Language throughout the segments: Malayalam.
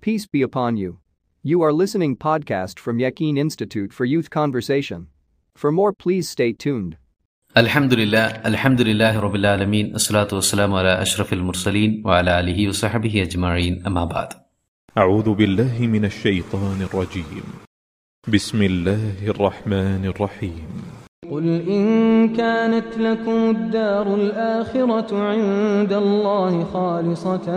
Peace be upon you. You are listening podcast from Yaqeen Institute for Youth Conversation. For more please stay tuned. Alhamdulillah, Alhamdulillah Salatu was-salamu ala ashrafil mursaleen wa ala alihi wa ajma'in amma ba'd. A'udhu billahi minash shaitanir rajim. Bismillahir rahmanir rahim. قل إن كانت لكم الدار الآخرة عند الله خالصة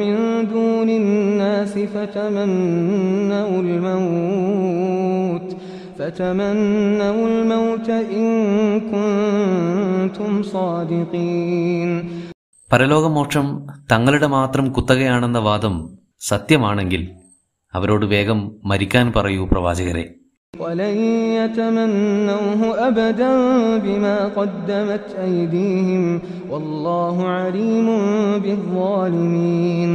من دون الناس فتمنوا الموت فتمنوا الموت إن كنتم صادقين പരലോകമോക്ഷം തങ്ങളുടെ മാത്രം കുത്തകയാണെന്ന വാദം സത്യമാണെങ്കിൽ അവരോട് വേഗം മരിക്കാൻ പറയൂ പ്രവാചകരെ ولن يتمنوه أبدا بما قدمت أيديهم والله عليم بالظالمين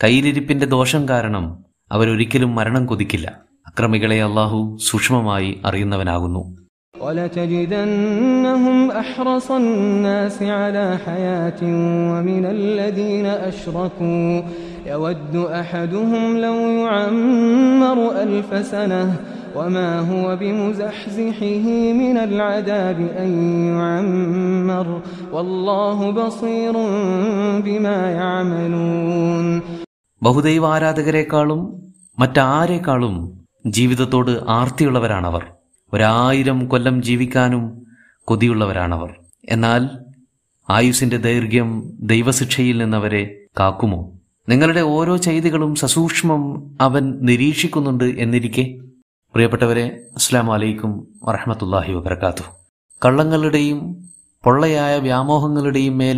കയ്യിലിരിപ്പിന്റെ ദോഷം കാരണം അവരൊരിക്കലും മരണം കൊതിക്കില്ല അക്രമികളെ അള്ളാഹു സൂക്ഷ്മമായി അറിയുന്നവനാകുന്നു ولتجدنهم أحرص الناس على حياة ومن الذين أشركوا يود أحدهم لو يعمر ألف سنة وما هو بمزحزحه من العذاب أن يعمر والله بصير بما يعملون ബഹുദൈവ ആരാധകരെക്കാളും മറ്റാരേക്കാളും ജീവിതത്തോട് ആർത്തിയുള്ളവരാണവർ ഒരായിരം കൊല്ലം ജീവിക്കാനും കൊതിയുള്ളവരാണവർ എന്നാൽ ആയുസിന്റെ ദൈർഘ്യം ദൈവശിക്ഷയിൽ നിന്നവരെ കാക്കുമോ നിങ്ങളുടെ ഓരോ ചെയ്തികളും സസൂക്ഷ്മം അവൻ നിരീക്ഷിക്കുന്നുണ്ട് എന്നിരിക്കെ പ്രിയപ്പെട്ടവരെ അസ്സാം വലൈക്കും വറഹമത്തല്ലാഹി വബർക്കാത്തു കള്ളങ്ങളുടെയും പൊള്ളയായ വ്യാമോഹങ്ങളുടെയും മേൽ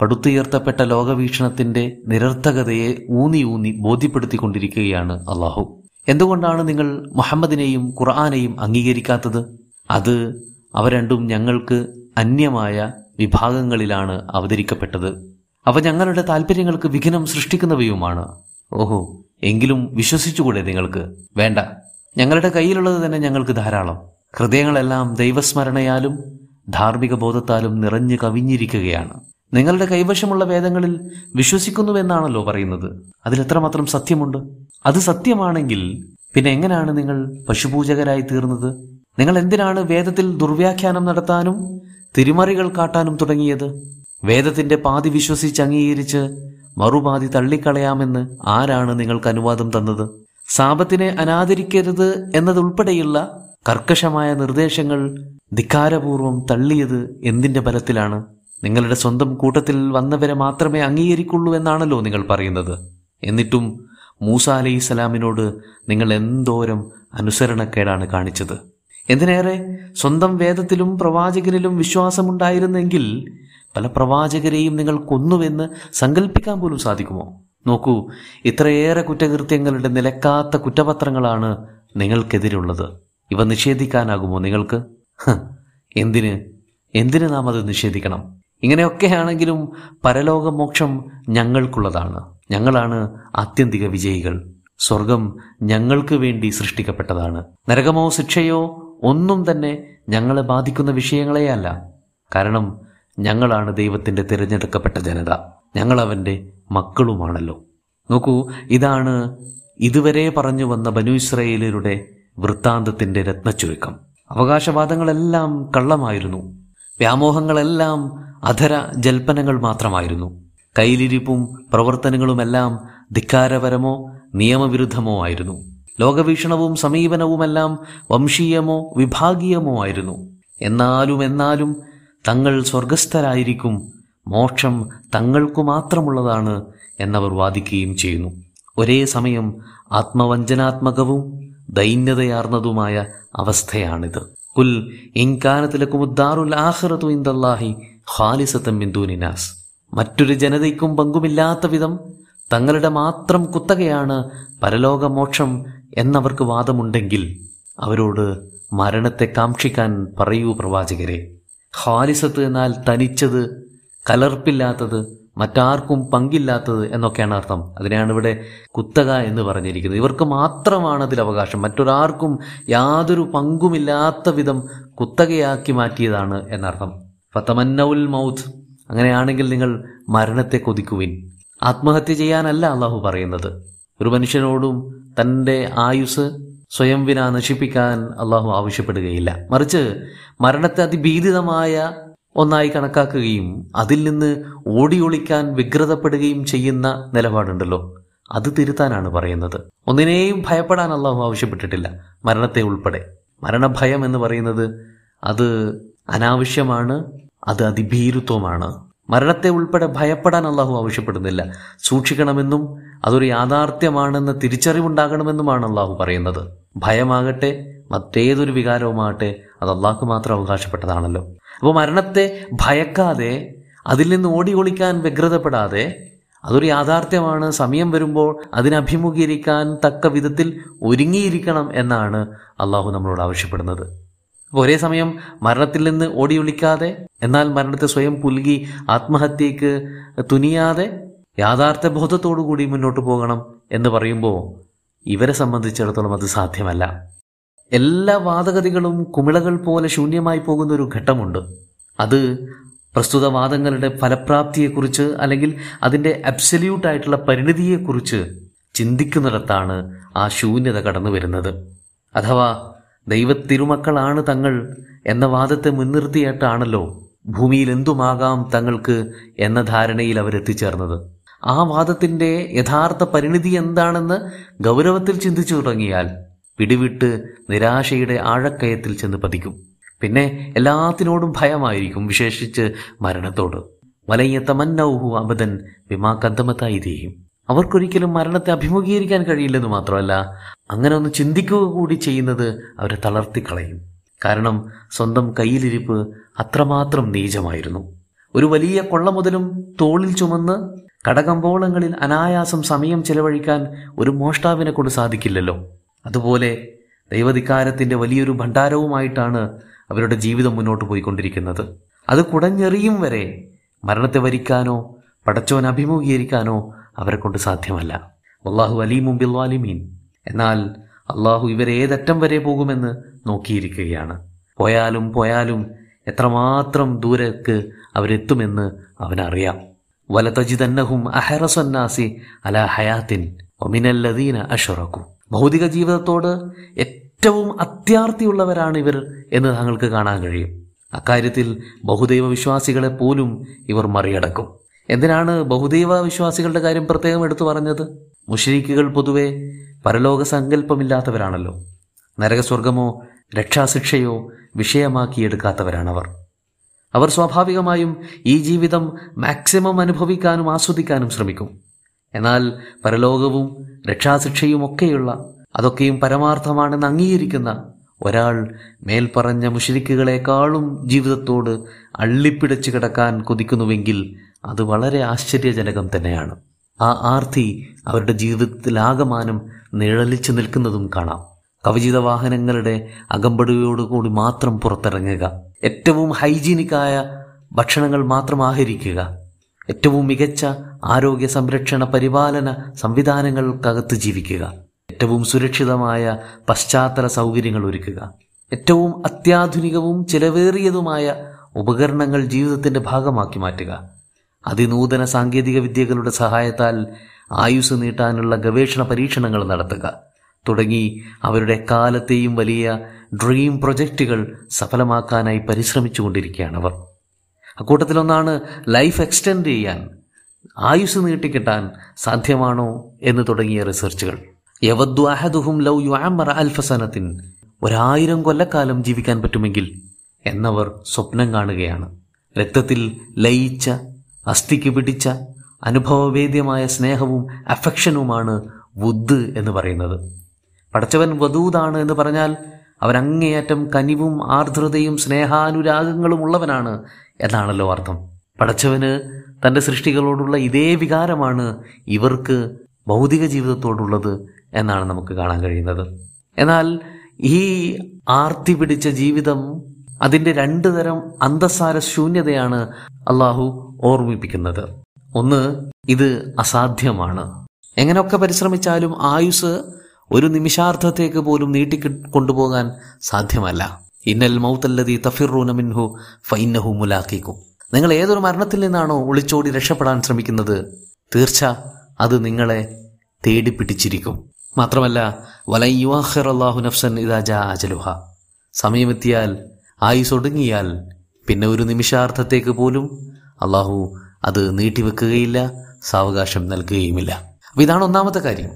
പടുത്തുയർത്തപ്പെട്ട ലോകവീക്ഷണത്തിന്റെ നിരർത്ഥകതയെ ഊന്നി ഊന്നി ബോധ്യപ്പെടുത്തിക്കൊണ്ടിരിക്കുകയാണ് അള്ളാഹു. എന്തുകൊണ്ടാണ് നിങ്ങൾ മുഹമ്മദിനെയും ഖുർആാനെയും അംഗീകരിക്കാത്തത്? അത് അവ രണ്ടും ഞങ്ങൾക്ക് അന്യമായ വിഭാഗങ്ങളിലാണ് അവതരിക്കപ്പെട്ടത്. അവ ഞങ്ങളുടെ താല്പര്യങ്ങൾക്ക് വിഘ്നം സൃഷ്ടിക്കുന്നവയുമാണ്. ഓഹോ എങ്കിലും വിശ്വസിച്ചുകൂടെ നിങ്ങൾക്ക്? വേണ്ട. ഞങ്ങളുടെ കയ്യിലുള്ളത് തന്നെ ഞങ്ങൾക്ക് ധാരാളം. ഹൃദയങ്ങളെല്ലാം ദൈവസ്മരണയാലും ധാർമ്മിക ബോധത്താലും നിറഞ്ഞു കവിഞ്ഞിരിക്കുകയാണ്. നിങ്ങളുടെ കൈവശമുള്ള വേദങ്ങളിൽ വിശ്വസിക്കുന്നുവെന്നാണല്ലോ പറയുന്നത്. അതിലെത്രമാത്രം സത്യമുണ്ട്? അത് സത്യമാണെങ്കിൽ പിന്നെ എങ്ങനെയാണ് നിങ്ങൾ പശുപൂജകരായി തീർന്നത്? നിങ്ങൾ എന്തിനാണ് വേദത്തിൽ ദുർവ്യാഖ്യാനം നടത്താനും തിരിമറികൾ കാട്ടാനും തുടങ്ങിയത്? വേദത്തിന്റെ പാതി വിശ്വസിച്ച് അംഗീകരിച്ച് മറുപാതി തള്ളിക്കളയാമെന്ന് ആരാണ് നിങ്ങൾക്ക് അനുവാദം തന്നത്? സാപത്തിനെ അനാദരിക്കരുത് എന്നതുൾപ്പെടെയുള്ള കർക്കശമായ നിർദ്ദേശങ്ങൾ ധിക്കാരപൂർവം തള്ളിയത് എന്തിന്റെ ബലത്തിലാണ്? നിങ്ങളുടെ സ്വന്തം കൂട്ടത്തിൽ വന്നവരെ മാത്രമേ അംഗീകരിക്കുള്ളൂ എന്നാണല്ലോ നിങ്ങൾ പറയുന്നത്. എന്നിട്ടും മൂസ അലൈഹി സ്വലാമിനോട് നിങ്ങൾ എന്തോരം അനുസരണക്കേടാണ് കാണിച്ചത്? എന്തിനേറെ സ്വന്തം വേദത്തിലും പ്രവാചകനിലും വിശ്വാസമുണ്ടായിരുന്നെങ്കിൽ പല പ്രവാചകരെയും നിങ്ങൾ കൊന്നുവെന്ന് സങ്കല്പിക്കാൻ പോലും സാധിക്കുമോ? നോക്കൂ ഇത്രയേറെ കുറ്റകൃത്യങ്ങളുടെ നിലക്കാത്ത കുറ്റപത്രങ്ങളാണ് നിങ്ങൾക്കെതിരുള്ളത്. ഇവ നിഷേധിക്കാനാകുമോ നിങ്ങൾക്ക്? എന്തിന്? എന്തിന് നാം അത് നിഷേധിക്കണം? ഇങ്ങനെയൊക്കെയാണെങ്കിലും പരലോകമോക്ഷം ഞങ്ങൾക്കുള്ളതാണ്. ഞങ്ങളാണ് ആത്യന്തിക വിജയികൾ. സ്വർഗം ഞങ്ങൾക്ക് വേണ്ടി സൃഷ്ടിക്കപ്പെട്ടതാണ്. നരകമോ ശിക്ഷയോ ഒന്നും തന്നെ ഞങ്ങളെ ബാധിക്കുന്ന വിഷയങ്ങളെയല്ല. കാരണം ഞങ്ങളാണ് ദൈവത്തിന്റെ തിരഞ്ഞെടുക്കപ്പെട്ട ജനത. ഞങ്ങൾ അവന്റെ മക്കളുമാണല്ലോ. നോക്കൂ ഇതാണ് ഇതുവരെ പറഞ്ഞു വന്ന ബനു ഇസ്രയേലരുടെ വൃത്താന്തത്തിന്റെ രത്നച്ചുരുക്കം. അവകാശവാദങ്ങളെല്ലാം കള്ളമായിരുന്നു. വ്യാമോഹങ്ങളെല്ലാം അധര ജൽപ്പനങ്ങൾ മാത്രമായിരുന്നു. കയ്യിലിരിപ്പും പ്രവർത്തനങ്ങളുമെല്ലാം ധിക്കാരപരമോ നിയമവിരുദ്ധമോ ആയിരുന്നു. ലോകവീക്ഷണവും സമീപനവുമെല്ലാം വംശീയമോ വിഭാഗീയമോ ആയിരുന്നു. എന്നാലും എന്നാലും തങ്ങൾ സ്വർഗസ്ഥരായിരിക്കും മോക്ഷം തങ്ങൾക്കു മാത്രമുള്ളതാണ് എന്നവർ വാദിക്കുകയും ചെയ്യുന്നു. ഒരേ സമയം ആത്മവഞ്ചനാത്മകവും ദൈന്യതയാർന്നതുമായ അവസ്ഥയാണിത്. കുൽ ദൂനിനാസ് മറ്റൊരു ജനതയ്ക്കും പങ്കുമില്ലാത്ത വിധം തങ്ങളുടെ മാത്രം കുത്തകയാണ് പരലോകമോക്ഷം എന്നവർക്ക് വാദമുണ്ടെങ്കിൽ അവരോട് മരണത്തെ കാക്ഷിക്കാൻ പറയൂ പ്രവാചകരെ. ഖാലിസത്ത് എന്നാൽ തനിച്ചത് കലർപ്പില്ലാത്തത് മറ്റാർക്കും പങ്കില്ലാത്തത് എന്നൊക്കെയാണ് അർത്ഥം. അതിനെയാണ് ഇവിടെ കുത്തക എന്ന് പറഞ്ഞിരിക്കുന്നത്. ഇവർക്ക് മാത്രമാണ് അതിൽ അവകാശം. മറ്റൊരാർക്കും യാതൊരു പങ്കുമില്ലാത്ത വിധം കുത്തകയാക്കി മാറ്റിയതാണ് എന്നർത്ഥം. ഫത്തമന്നൗൽ മൗത്ത്. അങ്ങനെയാണെങ്കിൽ നിങ്ങൾ മരണത്തെ കൊതിക്കുവിൻ. ആത്മഹത്യ ചെയ്യാനല്ല അള്ളാഹു പറയുന്നത്. ഒരു മനുഷ്യനോടും തന്റെ ആയുസ് സ്വയം വിന നശിപ്പിക്കാൻ അള്ളാഹു ആവശ്യപ്പെടുകയില്ല. മറിച്ച് മരണത്തെ അതിഭീതിതമായ ഒന്നായി കണക്കാക്കുകയും അതിൽ നിന്ന് ഓടിയൊളിക്കാൻ ഒളിക്കാൻ വ്യഗ്രതപ്പെടുകയും ചെയ്യുന്ന നിലപാടുണ്ടല്ലോ. അത് തിരുത്താനാണ് പറയുന്നത്. ഒന്നിനെയും ഭയപ്പെടാൻ അള്ളാഹു ആവശ്യപ്പെട്ടിട്ടില്ല. മരണത്തെ ഉൾപ്പെടെ. മരണഭയം എന്ന് പറയുന്നത് അത് അനാവശ്യമാണ് അത് അതിഭീരുത്വമാണ്. മരണത്തെ ഉൾപ്പെടെ ഭയപ്പെടാൻ അള്ളാഹു ആവശ്യപ്പെടുന്നില്ല. സൂക്ഷിക്കണമെന്നും അതൊരു യാഥാർത്ഥ്യമാണെന്ന് തിരിച്ചറിവുണ്ടാകണമെന്നുമാണ് അള്ളാഹു പറയുന്നത്. ഭയമാകട്ടെ മറ്റേതൊരു വികാരവുമാകട്ടെ അത് അള്ളാഹ്ക്ക് മാത്രം അവകാശപ്പെട്ടതാണല്ലോ. അപ്പോൾ മരണത്തെ ഭയക്കാതെ അതിൽ നിന്ന് ഓടി ഒളിക്കാൻ വ്യഗ്രതപ്പെടാതെ അതൊരു യാഥാർത്ഥ്യമാണ്. സമയം വരുമ്പോൾ അതിനഭിമുഖീകരിക്കാൻ തക്ക വിധത്തിൽ ഒരുങ്ങിയിരിക്കണം എന്നാണ് അള്ളാഹു നമ്മളോട് ആവശ്യപ്പെടുന്നത്. അപ്പോൾ ഒരേ സമയം മരണത്തിൽ നിന്ന് ഓടി ഒളിക്കാതെ എന്നാൽ മരണത്തെ സ്വയം പുൽകി ആത്മഹത്യക്ക് തുനിയാതെ യാഥാർത്ഥ്യ ബോധത്തോടു കൂടി മുന്നോട്ട് പോകണം എന്ന് പറയുമ്പോൾ ഇവരെ സംബന്ധിച്ചിടത്തോളം അത് സാധ്യമല്ല. എല്ലാ വാദഗതികളും കുമിളകൾ പോലെ ശൂന്യമായി പോകുന്ന ഒരു ഘട്ടമുണ്ട്. അത് പ്രസ്തുത വാദങ്ങളുടെ ഫലപ്രാപ്തിയെക്കുറിച്ച് അല്ലെങ്കിൽ അതിന്റെ അബ്സല്യൂട്ട് ആയിട്ടുള്ള പരിണിതിയെക്കുറിച്ച് ചിന്തിക്കുന്നിടത്താണ് ആ ശൂന്യത കടന്നു വരുന്നത്. അഥവാ ദൈവത്തിരുമക്കളാണ് തങ്ങൾ എന്ന വാദത്തെ മുൻനിർത്തിയിട്ടാണല്ലോ ഭൂമിയിൽ എന്തുമാകാം തങ്ങൾക്ക് എന്ന ധാരണയിൽ അവരെത്തിച്ചേർന്നത്. ആ വാദത്തിന്റെ യഥാർത്ഥ പരിണിതി എന്താണെന്ന് ഗൗരവത്തിൽ ചിന്തിച്ചു തുടങ്ങിയാൽ പിടിവിട്ട് നിരാശയുടെ ആഴക്കയത്തിൽ ചെന്ന് പതിക്കും. പിന്നെ എല്ലാത്തിനോടും ഭയമായിരിക്കും വിശേഷിച്ച് മരണത്തോട്. വലയ്യ തമന്നൗഹു അബദൻ വിമാ കന്തമത്തായി തീയും അവർക്കൊരിക്കലും മരണത്തെ അഭിമുഖീകരിക്കാൻ കഴിയില്ലെന്ന് മാത്രമല്ല അങ്ങനെ ഒന്ന് ചിന്തിക്കുക കൂടി ചെയ്യുന്നത് അവരെ തളർത്തിക്കളയും. കാരണം സ്വന്തം കയ്യിലിരിപ്പ് അത്രമാത്രം നീചമായിരുന്നു. ഒരു വലിയ കൊള്ള മുതലും തോളിൽ ചുമന്ന് കടകമ്പോളങ്ങളിൽ അനായാസം സമയം ചെലവഴിക്കാൻ ഒരു മോഷ്ടാവിനെ കൊണ്ട് സാധിക്കില്ലല്ലോ. അതുപോലെ ദൈവധികാരത്തിന്റെ വലിയൊരു ഭണ്ഡാരവുമായിട്ടാണ് അവരുടെ ജീവിതം മുന്നോട്ട് പോയിക്കൊണ്ടിരിക്കുന്നത്. അത് കുടഞ്ഞെറിയും വരെ മരണത്തെ വരിക്കാനോ പടച്ചോൻ അഭിമുഖീകരിക്കാനോ അവരെ കൊണ്ട് സാധ്യമല്ല. അള്ളാഹു അലീമും ബിൽവാലിമീൻ എന്നാൽ അള്ളാഹു ഇവരെ ഏതറ്റം വരെ പോകുമെന്ന് നോക്കിയിരിക്കുകയാണ്. പോയാലും പോയാലും എത്രമാത്രം ദൂരക്ക് അവരെത്തുമെന്ന് അവനറിയാം. വലതജിതന്നഹും അഹറസന്നാസി അല ഹയാത്തിൻ. ഒമിനല്ലദീന അഷറക്കും. ഭൗതിക ജീവിതത്തോട് ഏറ്റവും അത്യാർത്തിയുള്ളവരാണ് ഇവർ എന്ന് താങ്കൾക്ക് കാണാൻ കഴിയും. അക്കാര്യത്തിൽ ബഹുദൈവ വിശ്വാസികളെ പോലും ഇവർ മറികടക്കും. എന്തിനാണ് ബഹുദൈവ വിശ്വാസികളുടെ കാര്യം പ്രത്യേകം എടുത്തു പറഞ്ഞത്? മുഷരിക്കുകൾ പൊതുവെ പരലോക സങ്കല്പമില്ലാത്തവരാണല്ലോ. നരകസ്വർഗമോ രക്ഷാശിക്ഷയോ വിഷയമാക്കിയെടുക്കാത്തവരാണവർ. അവർ സ്വാഭാവികമായും ഈ ജീവിതം മാക്സിമം അനുഭവിക്കാനും ആസ്വദിക്കാനും ശ്രമിക്കും. എന്നാൽ പരലോകവും രക്ഷാശിക്ഷയും ഒക്കെയുള്ള അതൊക്കെയും പരമാർത്ഥമാണെന്ന് അംഗീകരിക്കുന്ന ഒരാൾ മേൽപ്പറഞ്ഞ മുഷരിക്കുകളെക്കാളും ജീവിതത്തോട് അള്ളിപ്പിടച്ചു കിടക്കാൻ കൊതിക്കുന്നുവെങ്കിൽ അത് വളരെ ആശ്ചര്യജനകം തന്നെയാണ്. ആ ആർത്തി അവരുടെ ജീവിതത്തിൽ ജീവിതത്തിലാകമാനം നിഴലിച്ചു നിൽക്കുന്നതും കാണാം. കവചിത വാഹനങ്ങളുടെ അകമ്പടിയോടുകൂടി മാത്രം പുറത്തിറങ്ങുക. ഏറ്റവും ഹൈജീനിക്കായ ഭക്ഷണങ്ങൾ മാത്രം ആഹരിക്കുക. ഏറ്റവും മികച്ച ആരോഗ്യ സംരക്ഷണ പരിപാലന സംവിധാനങ്ങൾക്കകത്ത് ജീവിക്കുക. ഏറ്റവും സുരക്ഷിതമായ പശ്ചാത്തല സൗകര്യങ്ങൾ ഒരുക്കുക. ഏറ്റവും അത്യാധുനികവും ചിലവേറിയതുമായ ഉപകരണങ്ങൾ ജീവിതത്തിന്റെ ഭാഗമാക്കി മാറ്റുക. അതിനൂതന സാങ്കേതിക വിദ്യകളുടെ സഹായത്താൽ ആയുസ് നീട്ടാനുള്ള ഗവേഷണ പരീക്ഷണങ്ങൾ നടത്തുക. തുടങ്ങി അവരുടെ കാലത്തെയും വലിയ ഡ്രീം പ്രൊജക്റ്റുകൾ സഫലമാക്കാനായി പരിശ്രമിച്ചുകൊണ്ടിരിക്കുകയാണ് അവർ. അക്കൂട്ടത്തിലൊന്നാണ് ലൈഫ് എക്സ്റ്റെൻഡ് ചെയ്യാൻ ആയുസ് നീട്ടിക്കിട്ടാൻ സാധ്യമാണോ എന്ന് തുടങ്ങിയ റിസർച്ചുകൾ. യവദ്വാഹദുഹും ലൗ യുഅമ്മറ അൽഫസനത്തിൻ ഒരായിരം കൊല്ലക്കാലം ജീവിക്കാൻ പറ്റുമെങ്കിൽ എന്നവർ സ്വപ്നം കാണുകയാണ്. രക്തത്തിൽ ലയിച്ച അസ്ഥിക്ക് പിടിച്ച അനുഭവവേദ്യമായ സ്നേഹവും അഫക്ഷനുമാണ് വുദ് എന്ന് പറയുന്നത്. പടച്ചവൻ വധൂതാണ് എന്ന് പറഞ്ഞാൽ അവൻ അങ്ങേയറ്റം കനിവും ആർദ്രതയും സ്നേഹാനുരാഗങ്ങളും ഉള്ളവനാണ് എന്നാണല്ലോ അർത്ഥം. പടച്ചവന് തന്റെ സൃഷ്ടികളോടുള്ള ഇതേ വികാരമാണ് ഇവർക്ക് ഭൗതിക ജീവിതത്തോടുള്ളത് എന്നാണ് നമുക്ക് കാണാൻ കഴിയുന്നത്. എന്നാൽ ഈ ആർത്തി പിടിച്ച ജീവിതം അതിന്റെ രണ്ടു തരം അന്തസാര ശൂന്യതയാണ് അള്ളാഹു ഓർമ്മിപ്പിക്കുന്നത്. ഒന്ന് ഇത് അസാധ്യമാണ്. എങ്ങനെയൊക്കെ പരിശ്രമിച്ചാലും ആയുസ് ഒരു നിമിഷാർത്ഥത്തേക്ക് പോലും നീട്ടി കൊണ്ടുപോകാൻ സാധ്യമല്ല. ഇന്നൽ മൗത്തല്ലതി തഫിറൂന മിൻഹു ഫൈനഹു മുലാക്കിക്കും നിങ്ങൾ ഏതൊരു മരണത്തിൽ നിന്നാണോ ഒളിച്ചോടി രക്ഷപ്പെടാൻ ശ്രമിക്കുന്നത്? തീർച്ച അത് നിങ്ങളെ തേടി പിടിച്ചിരിക്കും. മാത്രമല്ല വലയുവാഹിർ അള്ളാഹു നഫ്സൻ ഇതാജ അജലുഹ. സമയമെത്തിയാൽ ആയുസ് ഒടുങ്ങിയാൽ പിന്നെ ഒരു നിമിഷാർത്ഥത്തേക്ക് പോലും അള്ളാഹു അത് നീട്ടിവെക്കുകയില്ല സാവകാശം നൽകുകയുമില്ല. അപ്പൊ ഇതാണ് ഒന്നാമത്തെ കാര്യം.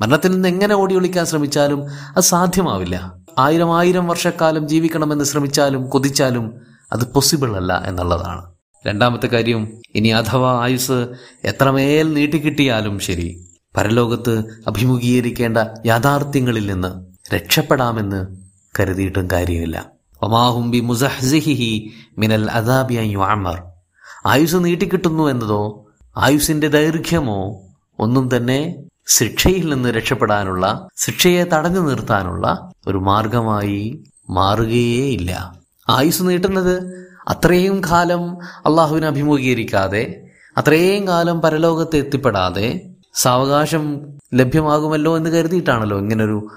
മരണത്തിൽ നിന്ന് എങ്ങനെ ഓടിയൊളിക്കാൻ ശ്രമിച്ചാലും അത് സാധ്യമാവില്ല. ആയിരം ആയിരം വർഷക്കാലം ജീവിക്കണമെന്ന് ശ്രമിച്ചാലും കൊതിച്ചാലും അത് പോസിബിൾ അല്ല എന്നുള്ളതാണ്. രണ്ടാമത്തെ കാര്യം ഇനി അഥവാ ആയുസ് എത്രമേൽ നീട്ടിക്കിട്ടിയാലും ശരി. പരലോകത്ത് അഭിമുഖീകരിക്കേണ്ട യാഥാർത്ഥ്യങ്ങളിൽ നിന്ന് രക്ഷപ്പെടാമെന്ന് കരുതിയിട്ടും കാര്യമില്ല. ഒമാഹുംബി മുസഹ്സിഹി മിനൽ അദാബിയു അമർ ആയുസ് നീട്ടിക്കിട്ടുന്നു എന്നതോ ആയുസിന്റെ ദൈർഘ്യമോ ഒന്നും തന്നെ ശിക്ഷയിൽ നിന്ന് രക്ഷപ്പെടാനുള്ള ശിക്ഷയെ തടഞ്ഞു നിർത്താനുള്ള ഒരു മാർഗമായി മാറുകയേയില്ല. ആയുസ് നീട്ടുന്നത് അത്രയും കാലം അള്ളാഹുവിനെ അഭിമുഖീകരിക്കാതെ അത്രയും കാലം പരലോകത്ത് എത്തിപ്പെടാതെ സാവകാശം ലഭ്യമാകുമല്ലോ എന്ന് കരുതിയിട്ടാണല്ലോ ഇങ്ങനൊരു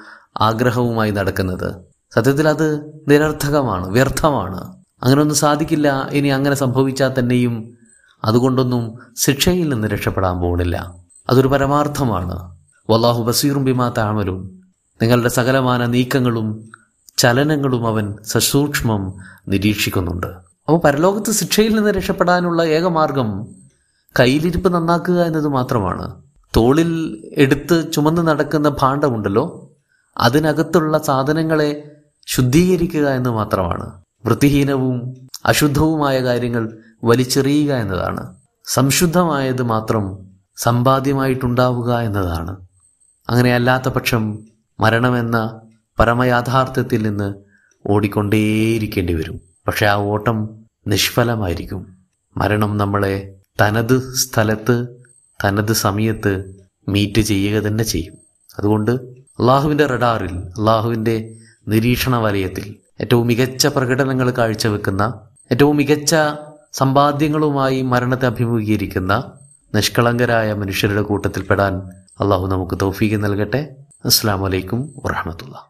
ആഗ്രഹവുമായി നടക്കുന്നത്. സത്യത്തിൽ അത് നിരർത്ഥകമാണ് വ്യർത്ഥമാണ്. അങ്ങനെയൊന്നും സാധിക്കില്ല ഇനി അങ്ങനെ സംഭവിച്ചാൽ തന്നെയും അതുകൊണ്ടൊന്നും ശിക്ഷയിൽ നിന്ന് രക്ഷപ്പെടാൻ പോകുന്നില്ല. അതൊരു പരമാർത്ഥമാണ്. വല്ലാഹു ബസീറും ബിമാ താമലും നിങ്ങളുടെ സകലമാന നീക്കങ്ങളും ചലനങ്ങളും അവൻ സസൂക്ഷ്മം നിരീക്ഷിക്കുന്നുണ്ട്. അപ്പോൾ പരലോകത്ത് ശിക്ഷയിൽ നിന്ന് രക്ഷപ്പെടാനുള്ള ഏക മാർഗം കയ്യിലിരിപ്പ് നന്നാക്കുക എന്നത് മാത്രമാണ്. തോളിൽ എടുത്ത് ചുമന്ന് നടക്കുന്ന ഭാണ്ഡമുണ്ടല്ലോ അതിനകത്തുള്ള സാധനങ്ങളെ ശുദ്ധീകരിക്കുക എന്ന് മാത്രമാണ്. വൃത്തിഹീനവും അശുദ്ധവുമായ കാര്യങ്ങൾ വലിച്ചെറിയുക എന്നതാണ്. സംശുദ്ധമായത് മാത്രം സമ്പാദ്യമായിട്ടുണ്ടാവുക എന്നതാണ്. അങ്ങനെ അല്ലാത്ത പക്ഷം മരണമെന്ന പരമയാഥാർത്ഥ്യത്തിൽ നിന്ന് ഓടിക്കൊണ്ടേയിരിക്കേണ്ടി വരും പക്ഷെ ആ ഓട്ടം നിഷ്ഫലമായിരിക്കും. മരണം നമ്മളെ തനത് സ്ഥലത്ത് തനത് സമയത്ത് മീറ്റ് ചെയ്യുക തന്നെ ചെയ്യും. അതുകൊണ്ട് അള്ളാഹുവിന്റെ റഡാറിൽ അള്ളാഹുവിന്റെ നിരീക്ഷണ വലയത്തിൽ ഏറ്റവും മികച്ച പ്രകടനങ്ങൾ കാഴ്ചവെക്കുന്ന ഏറ്റവും മികച്ച സമ്പാദ്യങ്ങളുമായി മരണത്തെ അഭിമുഖീകരിക്കുന്ന നിഷ്കളങ്കരായ മനുഷ്യരുടെ കൂട്ടത്തിൽപ്പെടാൻ അള്ളാഹു നമുക്ക് തൗഫീക്ക് നൽകട്ടെ. അസ്സാം വലൈക്കും വറഹമത്തുള്ള